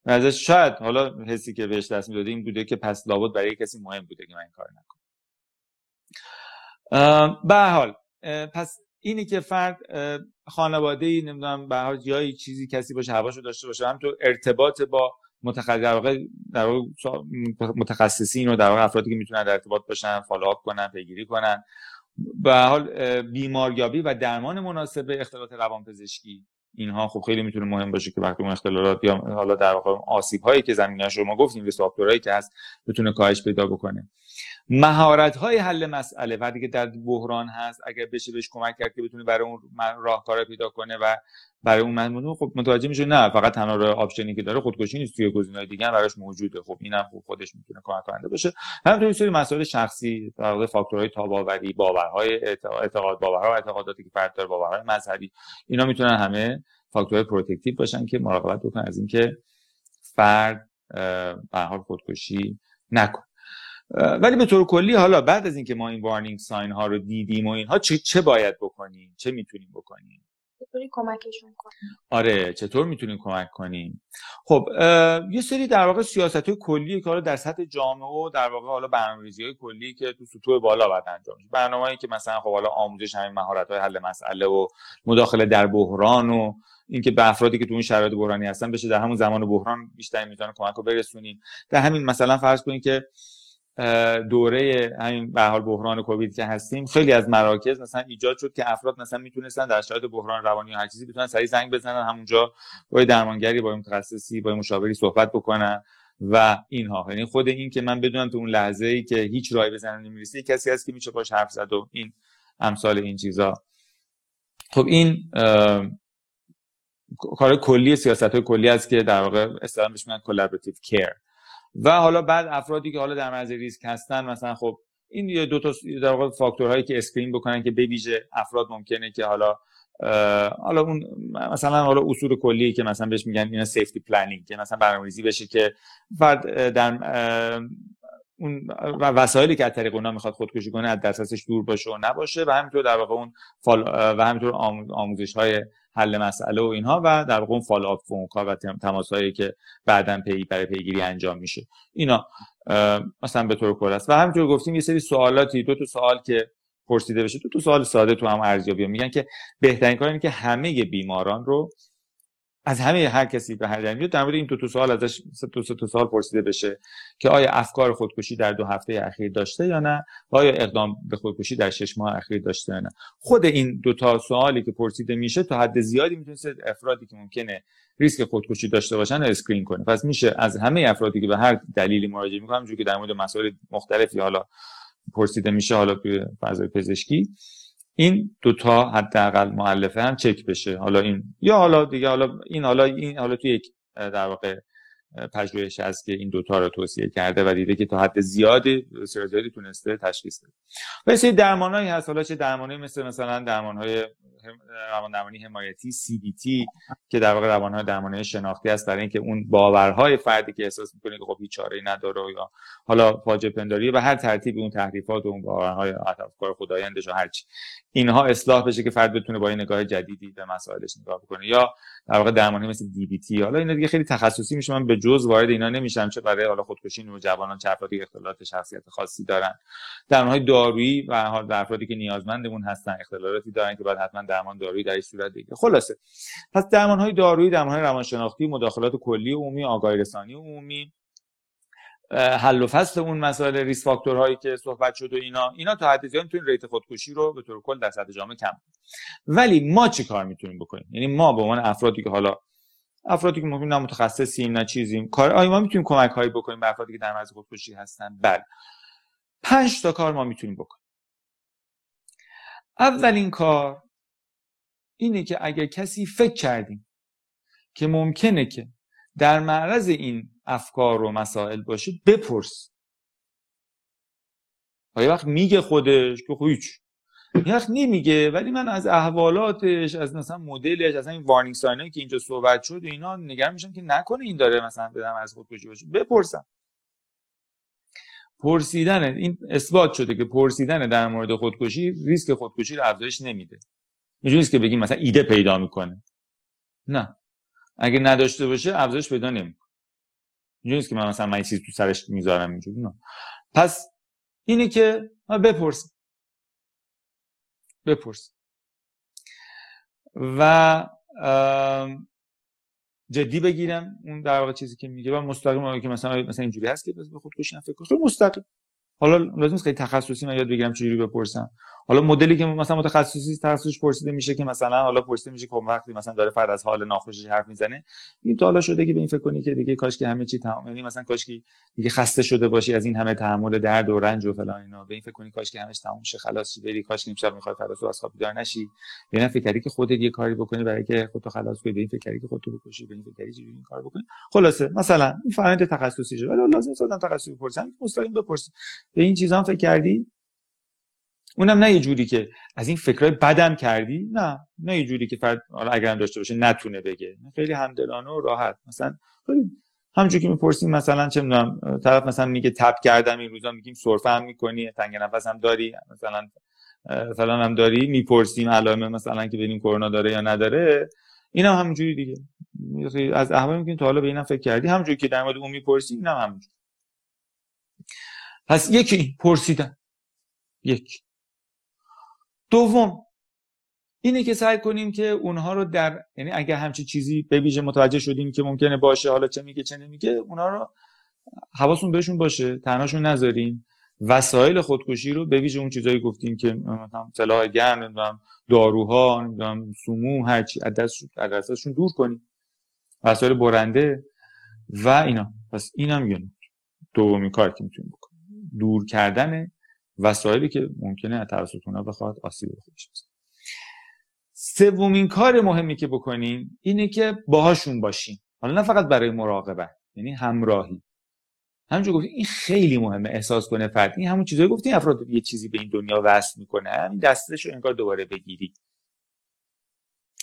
[SPEAKER 2] و ازش شاید حالا حسی که بهش دست می‌داده این بوده که پس لابد برای کسی مهم بوده که من این کار نکنم. به حال پس اینی که فرد خانواده ای نمی‌دونم به حال جایی چیزی کسی باشه هواشو داشته باشه هم تو ارتباط با متخصص در واقع در واقع متخصصین و در واقع افرادی که می‌تونن در ارتباط باشن فالوآپ کنن پیگیری کنن. به حال بیماریابی و درمان مناسب اختلالات روانپزشکی. اینها خب خیلی می‌تونه مهم باشه که وقتی اون اختلالات یا حالا در واقع آسیب هایی که زمینه شما گفتیم به ساختارهایی که هست بتونه کاهش پیدا بکنه. مهارت های حل مسئله. وقتی که در بحران هست اگر بشه بهش کمک کرد که بتونه برای اون راهکار پیدا کنه و برای اون مضمون خب متوجه میشه نه فقط تنها راه آپشنی که داره خودکشی نیست توی گزینه‌های دیگه براش موجوده. خب اینم خوب خودش می‌تونه کمک کننده باشه. همینطور سری مسائل شخصی در واقع فاکتورهای تاباوری باورهای اعتقاد باورها و اعتقاداتی که فرد داره باورهای مذهبی اینا می‌تونن همه فاکتورهای protective باشن که مراقبت بکنن از اینکه فرد به حال خودکشی نکنه. ولی به طور کلی حالا بعد از اینکه ما این warning sign ها رو دیدیم و اینها چه, چه باید بکنیم؟ چه می‌تونیم بکنیم؟
[SPEAKER 1] چطوری کمکشون کنیم
[SPEAKER 2] آره چطور می‌تونیم کمک کنیم؟ خب یه سری در واقع سیاست های کلی که حالا در سطح جامعه و در واقع حالا برنامه‌ریزی های کلی که تو سطوح بالا باید انجام بشه. برنامه‌ای که مثلا خب حالا آموزش همین مهارت های حل مسئله و مداخله در بحران و اینکه به افرادی که تو این شرایط بحرانی هستن بشه در همون زمان بحران بیشتر می‌تونه کمک رو برسونیم. در همین مثلا فرض کنید که دوره همین به حال بحران کووید که هستیم خیلی از مراکز مثلا ایجاد شد که افراد مثلا می‌تونستن در شرایط بحران روانی یا هر چیزی بتونن سریع زنگ بزنن. همونجا با درمانگری با متخصصی با مشاوری صحبت بکنن و اینها. یعنی خود این که من بدونم تو اون لحظه ای که هیچ راهی بزنن نمی‌رسه کسی هست که میشه باش حرف زد و این امثال این چیزا. خب این کار کلی سیاست های کلی است که در واقع اصطلاح بهش میگن collaborative care و حالا بعد افرادی که حالا در معرض ریسک هستن مثلا خب این دو تا در واقع فاکتورهایی که screen بکنن که بویژه افراد ممکنه که حالا حالا اون مثلا حالا اصول کلی که مثلا بهش میگن اینا safety planning که مثلا برنامه‌ریزی بشه که فرد در اون وسایلی که از طریق اونها می‌خواد خودکشی کنه از دسترسش دور باشه و نباشه و همینطور در واقع اون و همینطور آموزش های حل مسئله و اینها و در واقع اون فال آپ و تماس هایی که بعدا پی برای پیگیری انجام میشه. اینا مثلا به طور کل است. و همینطور گفتیم یه سری سوالاتی دو تا سوال که پرسیده بشه. دو تا سوال ساده تو هم ارزیابی میگن که بهترین کار اینه که همه بیماران رو از همه هر کسی به هر دلیل در مورد این دو تا سوال ازش دو تا سوال پرسیده بشه که آیا افکار خودکشی در دو هفته اخیر داشته یا نه و آیا اقدام به خودکشی در شش ماه اخیر داشته یا نه. خود این دو تا سوالی که پرسیده میشه تا حد زیادی می‌تونه افرادی که ممکنه ریسک خودکشی داشته باشن screen کنه. پس میشه از همه افرادی که به هر دلیلی مراجعه می‌کنن که در مورد مسائل مختلفی حالا پرسیده میشه حالا توی فضای پزشکی این دوتا حداقل مؤلفه هم چک بشه. حالا این یا حالا دیگه حالا این حالا این حالا توی یک در واقع پژوهش هست که این دوتا رو توصیه کرده و دیده که تا حد زیادی زیادی تونسته تشخیص بده. و سری درمانایی هست. حالا چه درمانی مثل مثلا درمانهای روان درمانی حمایتی CBT که در واقع روانهای درمانی شناختی است. برای اینکه اون باورهای فردی که احساس می‌کنه که خب هیچ چاره‌ای نداره یا حالا فاجعه پنداری و هر ترتیب اون تحریفات و اون باورهای افکار خدایندش و هرچی. اینها اصلاح بشه که فرد بتونه با این نگاه جدیدی به مسائلش نگاه بکنه. یا در واقع درمانی مثل DBT حالا اینا دیگه خیلی تخصصی میشه. من به جز وارد اینا نمیشم چه برای حالا خودکشی نوجوانان چه افرادی اختلالات شخصیت خاصی دارن. درمانهای دارویی و حال افرادی که نیازمندمون هستن اختلالاتی دارن که باید حتما درمان دارویی در صورت دیگه. خلاصه. پس درمان های دارویی درمان های روانشناختی مداخلات کلی عمومی آگاهی رسانی عمومی حل و فصل اون مسائل ریس فاکتورهایی که صحبت شد و اینا اینا تا حد زیاد می‌تونیم ریت خودکشی رو به طور کل در سطح جامعه کم ولی ما چی کار می‌تونیم بکنیم؟ یعنی ما به عنوان افرادی که حالا افرادی که ممکن نه متخصصیم نه چیزیم. کار آیا ما می‌تونیم کمک هایی بکنیم به افرادی که در مرز خودکشی هستن. بله. پنج تا کار ما می‌تونیم بکنیم. اولین کار اینه که اگر کسی فکر کردیم که ممکنه که در معرض این افکار و مسائل باشه بپرس. یه وقت میگه خودش؟ که خب هیچ. وقت نمیگه ولی من از احوالاتش از مثلا مدلش از این وارنینگ ساینایی که اینجا صحبت شد و اینا نگران میشم که نکنه این داره مثلا بدم از خودکشی باشه. بپرسم. پرسیدن این اثبات شده که پرسیدن در مورد خودکشی ریسک خودکشی رو افزایش نمیده. اینجوری که بگیم مثلا ایده پیدا می‌کنه. نه. اگه نداشته باشه افزایش پیدا نمی‌کنه. اینجوری که من مثلا من چیز تو سرش می‌ذارم اینجوری نه. پس اینه که بپرس بپرس. و جدی بگیرم اون در واقع چیزی که میگه و مستقیم که مثلا مثلا اینجوری هست که به خودکشی فکر کنم مستقیم. حالا لازم خیلی تخصصی من یاد بگیرم چجوری بپرسم. حالا مدلی که مثلا متخصصی تخصصش پرسیده میشه که مثلا حالا پرسیده میشه که خب وقتی مثلا داره فرد از حال ناخوشش حرف می‌زنه این تا حالا شده که به این فکر کنی که دیگه کاش که همه چی تمام یعنی مثلا کاش که دیگه خسته شده باشی از این همه تحمل درد و رنج و فلان اینا. به این فکر کنی کاش که همش تموم شه خلاص شی بری؟ کاش که امشب می‌خوای فردا از خواب بیدار نشی. به این فکری که خودت یه کاری بکنی برای که خودتو خلاص کنی به این فکری که خودتو بکشی به این فکری چجوری این کار بکنی؟ خلاصه مثلا این فرآیند تخصصی ولی لازم صدام تخصصی بپرسن مستقیم بپرس به این چیزا فکر کردی؟ اونم نه یه جوری که از این فکرای بدم کردی نه نه یه جوری که فرد حالا اگرم داشته باشه نتونه بگه. خیلی همدلانه و راحت. مثلا خیلی همونجوری که می‌پرسیم مثلا چه می‌دونم طرف مثلا میگه تپ کردم این روزا میگیم سرفه هم می‌کنی تنگ نفس هم داری مثلا فلان هم داری می‌پرسیم علائم مثلا که ببینیم کرونا داره یا نداره. اینم هم همونجوری دیگه. از احوال میگیم تا حالا به اینم فکر کردی. همونجوری که در مورد اون می‌پرسی اینم همونجوری. پس یکی پرسیدن. یک. دوم اینه که سعی کنیم که اونها رو در یعنی اگر همچی چیزی به ویژه متوجه شدیم که ممکنه باشه حالا چه میگه چه نمیگه اونها رو حواسون بهشون باشه تنهاشون نذاریم. وسایل خودکشی رو به ویژه اون چیزایی گفتیم که مثلا سلاح گرم نمی‌دونم داروها نمی‌دونم سموم هر چی از دور کنیم. وسایل برنده و اینا. پس اینم یه دومین کاری که می‌تونیم بکنیم. دور کردن وسایلی که ممکنه توسط اونا بخواد آسیب بزنه. سومین کار مهمی که بکنیم اینه که باهاشون باشیم حالا نه فقط برای مراقبت یعنی همراهی. همونجور گفتیم این خیلی مهمه احساس کنه فرد. این همون چیزایی گفتیم افراد یه چیزی به این دنیا وصل می‌کنه. همین دستش رو انگار دوباره بگیری.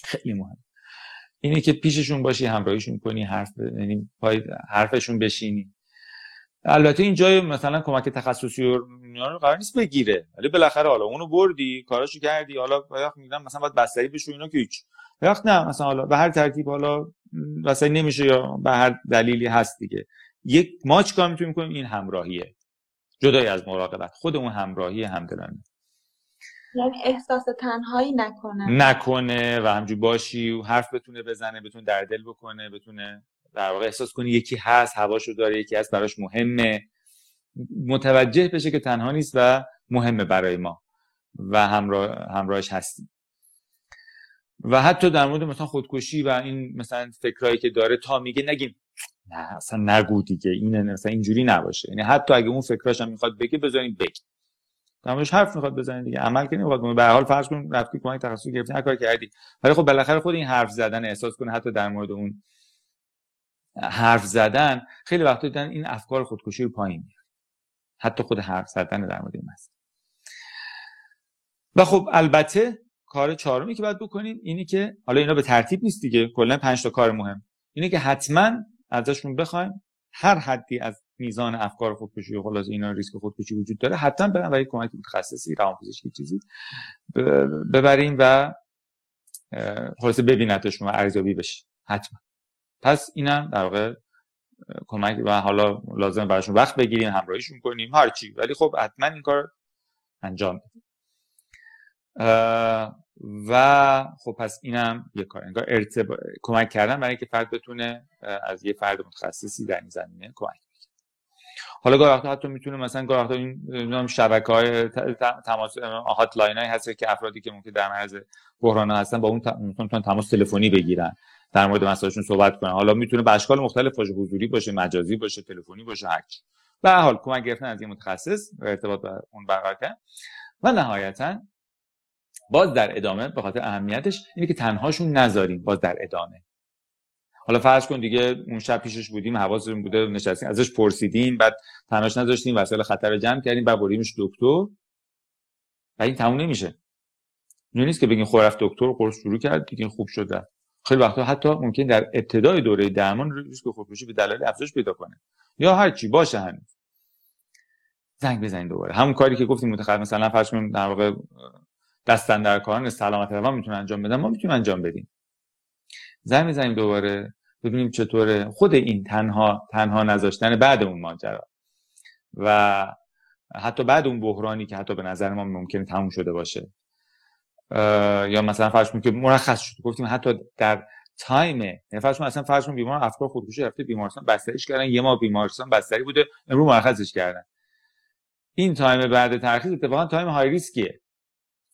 [SPEAKER 2] خیلی مهم اینه که پیششون باشی همراهیشون کنی حرف یعنی پای حرفشون بشینی. البته این جای مثلا کمک تخصصی رو قرار نیست بگیره. ولی بالاخره حالا اونو بردی کاراشو کردی حالا وقت میگم مثلا باید بستری بشو اینا که هیچ. وقت نه مثلا حالا به هر ترتیب حالا واسه نمیشه یا به هر دلیلی هست دیگه. یک ما چیکار می‌تونیم کنیم؟ این همراهیه. جدای از مراقبت. خود اون همراهی همدلانه.
[SPEAKER 1] یعنی احساس تنهایی نکنه.
[SPEAKER 2] نکنه و همجور باشی و حرف بتونه بزنه بتونه در دل بکنه بتونه در واقع احساس کنی یکی هست هواشو داره یکی هست براش مهمه. متوجه بشه که تنها نیست و مهمه برای ما و همراه همراهش هستیم. و حتی در مورد مثلا خودکشی و این مثلا فکرایی که داره تا میگه نگیم. نه اصلا نگو دیگه. این مثلا اینجوری نباشه. یعنی حتی اگه اون فکراش هم می‌خواد بگه بذارین بگی تمامش حرف می‌خواد بزنید دیگه. عمل که نمی‌خواد به هر حال فرض کن رفتی کمک تخصصی گرفتی هر کار کردی. ولی خب بالاخره خود این حرف زدن احساس کنه حتی در مورد اون حرف زدن خیلی وقتا دیدن این افکار خودکشی رو پایین میاره. حتی خود حرف زدن در مورد این و خب البته کار چهارمی که باید بکنیم اینی که حالا اینا به ترتیب نیست دیگه کلا 5 تا کار مهم. اینه که حتما ازشون بخوایم هر حدی از میزان افکار خودکشی و خلاص اینا ریسک خودکشی وجود داره حتما برن برای کمک متخصصی روانپزشکی چیزی ببریم و خلاصه ببینتشون و ارزیابی بشه. حتما. پس اینم در واقع کمک و حالا لازم براشون وقت بگیریم همراهیشون کنیم هر چی. ولی خب حتما این کار انجام بدیم و خب پس اینم یه کار. انگار ارتبا... کمک کردن برای اینکه فرد بتونه از یه فرد متخصصی در این زمینه کمک حالا گاه وقتا حتی می‌تونه مثلا گاه وقتا این شبکه های تماس هات لاین هست که افرادی که ممکن در معرض بحران هستن با اون تماس تلفنی بگیرن. در مورد مسائلشون صحبت کنن. حالا می‌تونه به اشکال مختلف باشه حضوری باشه مجازی باشه تلفنی باشه هر چی به حال کمک گرفتن از یه متخصص ارتباط با اون برقرار کردن. و نهایتا باز در ادامه به خاطر اهمیتش اینه که تنهاشون نذاریم باز در ادامه. حالا فرض کن دیگه اون شب پیشش بودیم حواسمون بوده نشستیم ازش پرسیدیم بعد تنهاش نذاشتیم وسایل خطر رو جمع کردیم بعد بردیمش دکتر. و این تموم نمیشه. نیست که بگین خور رفت دکتر قرص شروع کرد دیگه خوب شده خیلی وقتا حتی ممکن در ابتدای دوره درمان ریسک خودکشی به دلایل افزایش پیدا کنه. یا هر چی باشه هنوز. زنگ بزنید دوباره. همون کاری که گفتیم متخصص مثلا فرض کنیم در واقع دستن در کاران سلامت روان می‌تونه انجام بدن ما می‌تونیم انجام بدیم. زنگ بزنیم دوباره ببینیم چطوره. خود این تنها تنها نذاشتن بعد اون ماجرا. و حتی بعد اون بحرانی که حتی به نظر ما ممکنه تموم شده باشه. یا مثلا فرض که مرخص شد. گفتیم حتی در time یعنی فرض اصلا فرض بیمار افکار خودکشی رفته بیمارستان بستریش کردن یه ماه بیمارستان بستری بوده امروز مرخصش کردن. این time بعد ترخیص اتفاقا time های ریسکیه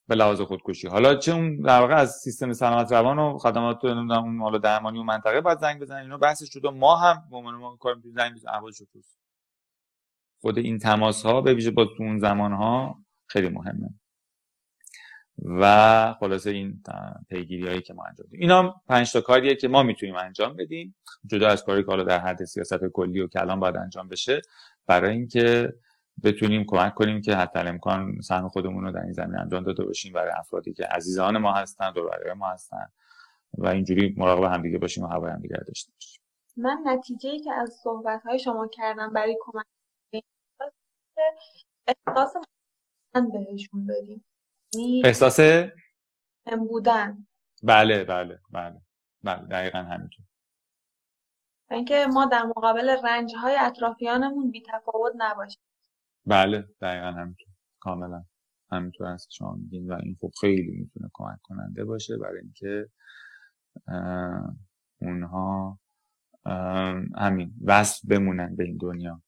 [SPEAKER 2] به لحاظ خودکشی. حالا چه اون در واقع از سیستم سلامت روان و خدمات نمی‌دونم حالا درمانی و منطقه باید زنگ بزنن اینو بحثش شده. ما هم به عنوان ما کار می‌کنیم زنگ بزنیم. احوالش خود این تماس ها به ویژه با اون زمان ها خیلی مهمه. و خلاصه این پیگیری هایی که ما انجام بدیم اینا پنج تا کاریه که ما می‌تونیم انجام بدیم. جدا از کاری که حالا در حد سیاست کلی و کلان باید انجام بشه برای اینکه بتونیم کمک کنیم که حتی امکان سهم خودمون رو در این زمین انجام داده باشیم. برای افرادی که عزیزان ما هستن دور ما هستن و اینجوری مراقب همدیگه باشیم و هوای همدیگه داشته باشیم.
[SPEAKER 1] من نتیجه ای که از صحبت های شما کردم برای کمک احساس بهشون بدیم
[SPEAKER 2] احساس
[SPEAKER 1] بودن.
[SPEAKER 2] بله بله بله بله دقیقا همینطور.
[SPEAKER 1] اینکه ما در مقابل رنج های اطرافیانمون بی تفاوت نباشیم.
[SPEAKER 2] بله دقیقا همینطور. کاملا همینطور هست شما میگین و این خب خیلی می‌تونه کمک کننده باشه برای اینکه اونها همین وصل بمونن به این دنیا.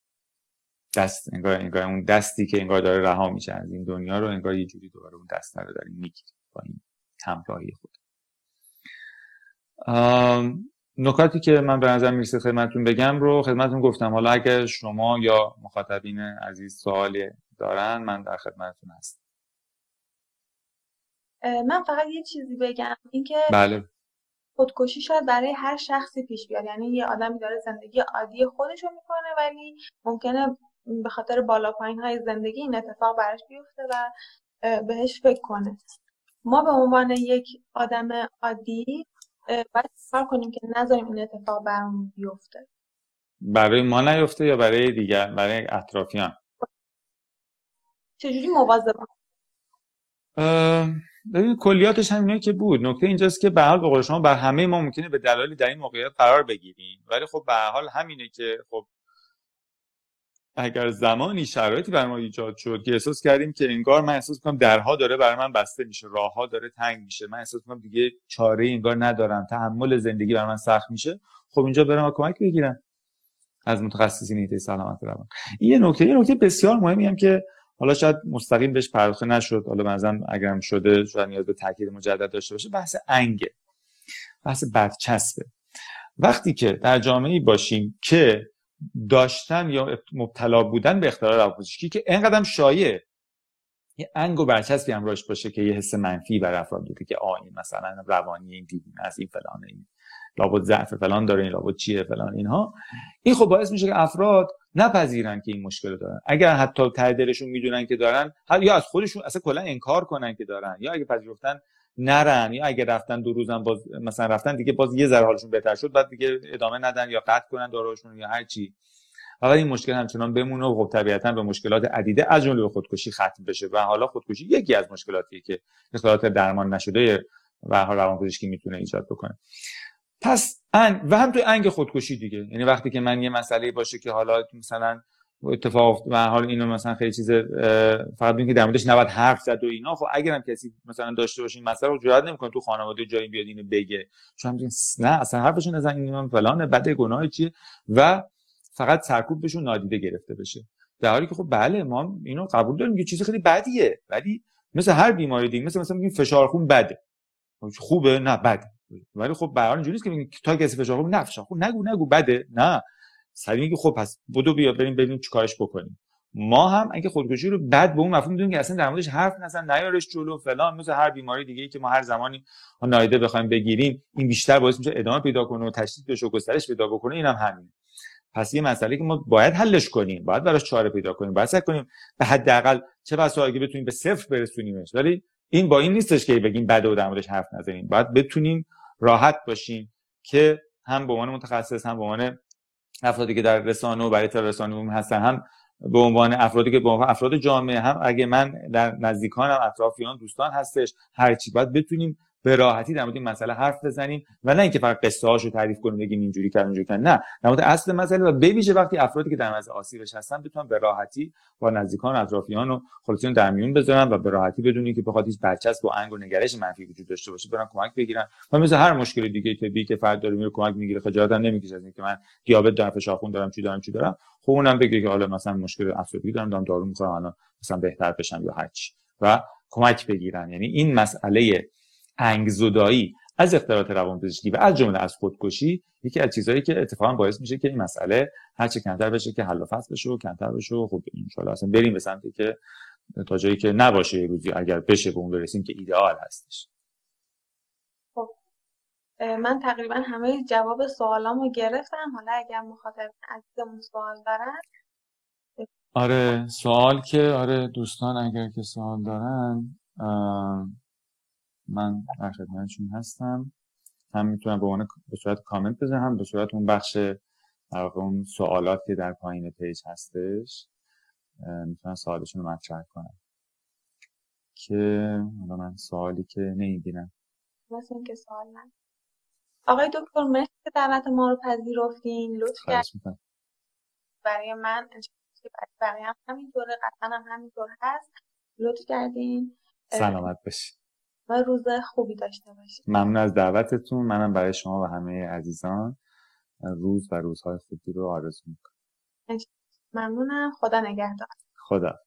[SPEAKER 2] دست انگار, انگار اون دستی که انگار داره رها میشه از این دنیا رو انگار یه جوری دوباره اون دست رو داریم می‌گیریم با این همراهی خود. نکاتی که من به نظر می‌رسه خدمتتون بگم رو خدمتتون گفتم. حالا اگر شما یا مخاطبین عزیز سوالی دارن من در خدمتتون هستم.
[SPEAKER 1] من فقط یه چیزی بگم. اینکه
[SPEAKER 2] بله.
[SPEAKER 1] خودکشی شاید برای هر شخصی پیش بیاد. یعنی یه آدمی داره زندگی عادی خودش رو می‌کنه ولی ممکنه به خاطر بالا پایین های زندگی این اتفاق براش بیفته و بهش فکر کنه. ما به عنوان یک آدم عادی باید کار کنیم که نذاریم این اتفاق برامون بیفته؟
[SPEAKER 2] برای ما نیفته یا برای دیگر برای اطرافیان؟
[SPEAKER 1] چجوری مواظب؟
[SPEAKER 2] ببین کلیاتش همینه که بود. نکته اینجاست که به حال به شما بر همه ما ممکنه به دلایلی در این موقعیت قرار بگیریم. ولی خب به حال همینه که خب اگر زمانی شرایطی بر ما ایجاد شد که احساس کردیم که انگار من احساس کنم درها داره برای من بسته میشه راهها داره تنگ میشه من احساس کنم دیگه چاره انگار ندارم تحمل زندگی بر من سخت میشه خب اینجا برم کمک بگیرم از متخصصین ایده سلامت روان. این یه نکته یه نکته بسیار مهمی هم که حالا شاید مستقیم بهش پرداخته نشد حالا اگر اگرم شده شاید نیاز به تاکید مجدد داشته باشه بحث انگه بحث بدچسبه وقتی که در جامعه باشیم که داشتن یا مبتلا بودن به اختلال روانپزشکی که اینقدر شایع. یه انگ و برچسبی همراهش باشه که یه حس منفی بر افراد بوده که آ این مثلا روانی این دیوونه از این فلان این لابد ضعف فلان داره این لابد چیه فلان اینها. این خب باعث میشه که افراد نپذیرن که این مشکل دارن. اگر حتی ته می‌دونن که دارن یا از خودشون اصلا کلا انکار کنن که دارن یا اگه پذیرفتن نرن. یا اگه رفتن دو روزم باز مثلا رفتن دیگه باز یه ذره حالشون بهتر شد بعد دیگه ادامه ندن یا قطع کنن داروشون یا هر چی. اول این مشکل همچنان بمونه و خب طبیعتا به مشکلات عدیده از جمله خودکشی ختم بشه و حالا خودکشی یکی از مشکلاتیه که اختلالات درمان نشده و روانپزشکی می‌تونه ایجاد بکنه. پس ان و هم تو انگ خودکشی دیگه. یعنی وقتی که من یه مسئله باشه که حالا مثلا اتفاق و حال اینو مثلا خیلی چیز فقط که در موردش نباید حرف زد و اینا. خب اگرم کسی مثلا داشته باشه این مسئله رو جرئت نمی‌کنه تو خانواده جایی بیاد اینو بگه. چون نه اصلا حرفش نزن این فلان بده گناه چیه؟ و فقط سرکوب بهشون نادیده گرفته بشه. در حالی که خب بله ما اینو قبول داریم که چیز خیلی بدیه. ولی مثل هر بیماری دیگه مثل مثلا میگیم فشار خون بده. خوبه؟ نه بده. ولی خب به هر اینجوریه که تا کسی فشار خون نه فشار خون نگو نگو بده. نه. سری میگه خب پس بدو بیا بریم ببینیم چیکارش بکنیم. ما هم اگه خودکشی رو بد به اون مفهوم می‌دونیم که اصلا در موردش حرف نزن نیارش جلو فلان مثل هر بیماری دیگه ای که ما هر زمانی نایده بخوایم بگیریم این بیشتر باعث میشه ادامه پیدا کنه و تشدید بشه و گسترش پیدا بکنه اینم هم همینه. پس یه مسئله که ما باید حلش کنیم باید براش چاره پیدا کنیم باید سعی کنیم به حداقل چه بسا اگه بتونیم به صفر برسونیمش. ولی این با این نیستش که بگیم بده و در حرف نزنیم. باید بتونیم راحت باشیم که هم به عنوان متخصص هم به عنوان افرادی که در رسانه و برای رسانه هستن هم به عنوان افرادی که به عنوان افراد جامعه هم اگه من در نزدیکانم اطرافیان دوستان هستش هر چی باید بتونیم به راحتی در مورد این مسئله حرف بزنیم و نه اینکه فقط قصه هاشو تعریف کنیم بگیم اینجوری کرد اونجوری کرد نه. در مورد اصل مسئله و بویژه وقتی افرادی که در مورد آسیبش هستن بتونن به راحتی با نزدیکان اطرافیان و خودشون در میون بذارن و به راحتی بدونی که بخواد هیچ برچسب و انگ و نگرش منفی وجود داشته باشه برن کمک بگیرن. و مثل هر مشکل دیگه که بی که فرد داره میره کمک می‌گیره خجالت هم نمی‌کشه از اینکه من دیابت دارم فشار خون دارم چی دارم چی دارم. خب اونم بگه که حالا مثلا مشکل افسردگی دارم دارم دارو می‌خورم الان مثلا بهتر بشم یا هر چی و کمک بگیرن. یعنی این مسئله انگزدایی از اختلالات روانپزشکی و از جمله از خودکشی یکی از چیزهایی که اتفاقا باعث میشه که این مسئله هرچه کمتر بشه که حل و فصل بشه و کمتر بشه و خب ان اصلا بریم به سمتی که تا جایی که نباشه یه روزی اگر بشه به اون برسیم که ایدئال هستش.
[SPEAKER 1] خب من تقریبا همه جواب سوالامو گرفتم. حالا اگر مخاطب عزیزمون سوال دارن.
[SPEAKER 2] آره سوال که آره دوستان اگر که سوال دارن من در خدمتشون هستم. هم می‌تونم به عنوان به صورت کامنت بزنم به صورت اون بخش در اون سوالات که در پایین پیج هستش می‌تونم سوالشون رو مطرح کنم. که حالا من سوالی که نمی‌بینم.
[SPEAKER 1] مثل اینکه سوال من آقای دکتر مرسی که دعوت ما رو پذیرفتین. لطف کردین. برای من برای هم همینطوره قطعا هم همینطور هست. لطف کردین.
[SPEAKER 2] سلامت باشید
[SPEAKER 1] و روز خوبی داشته باشید.
[SPEAKER 2] ممنون از دعوتتون. منم برای شما و همه عزیزان روز و روزهای خوبی رو آرزو می‌کنم.
[SPEAKER 1] ممنونم. خدا نگهدار.
[SPEAKER 2] خدا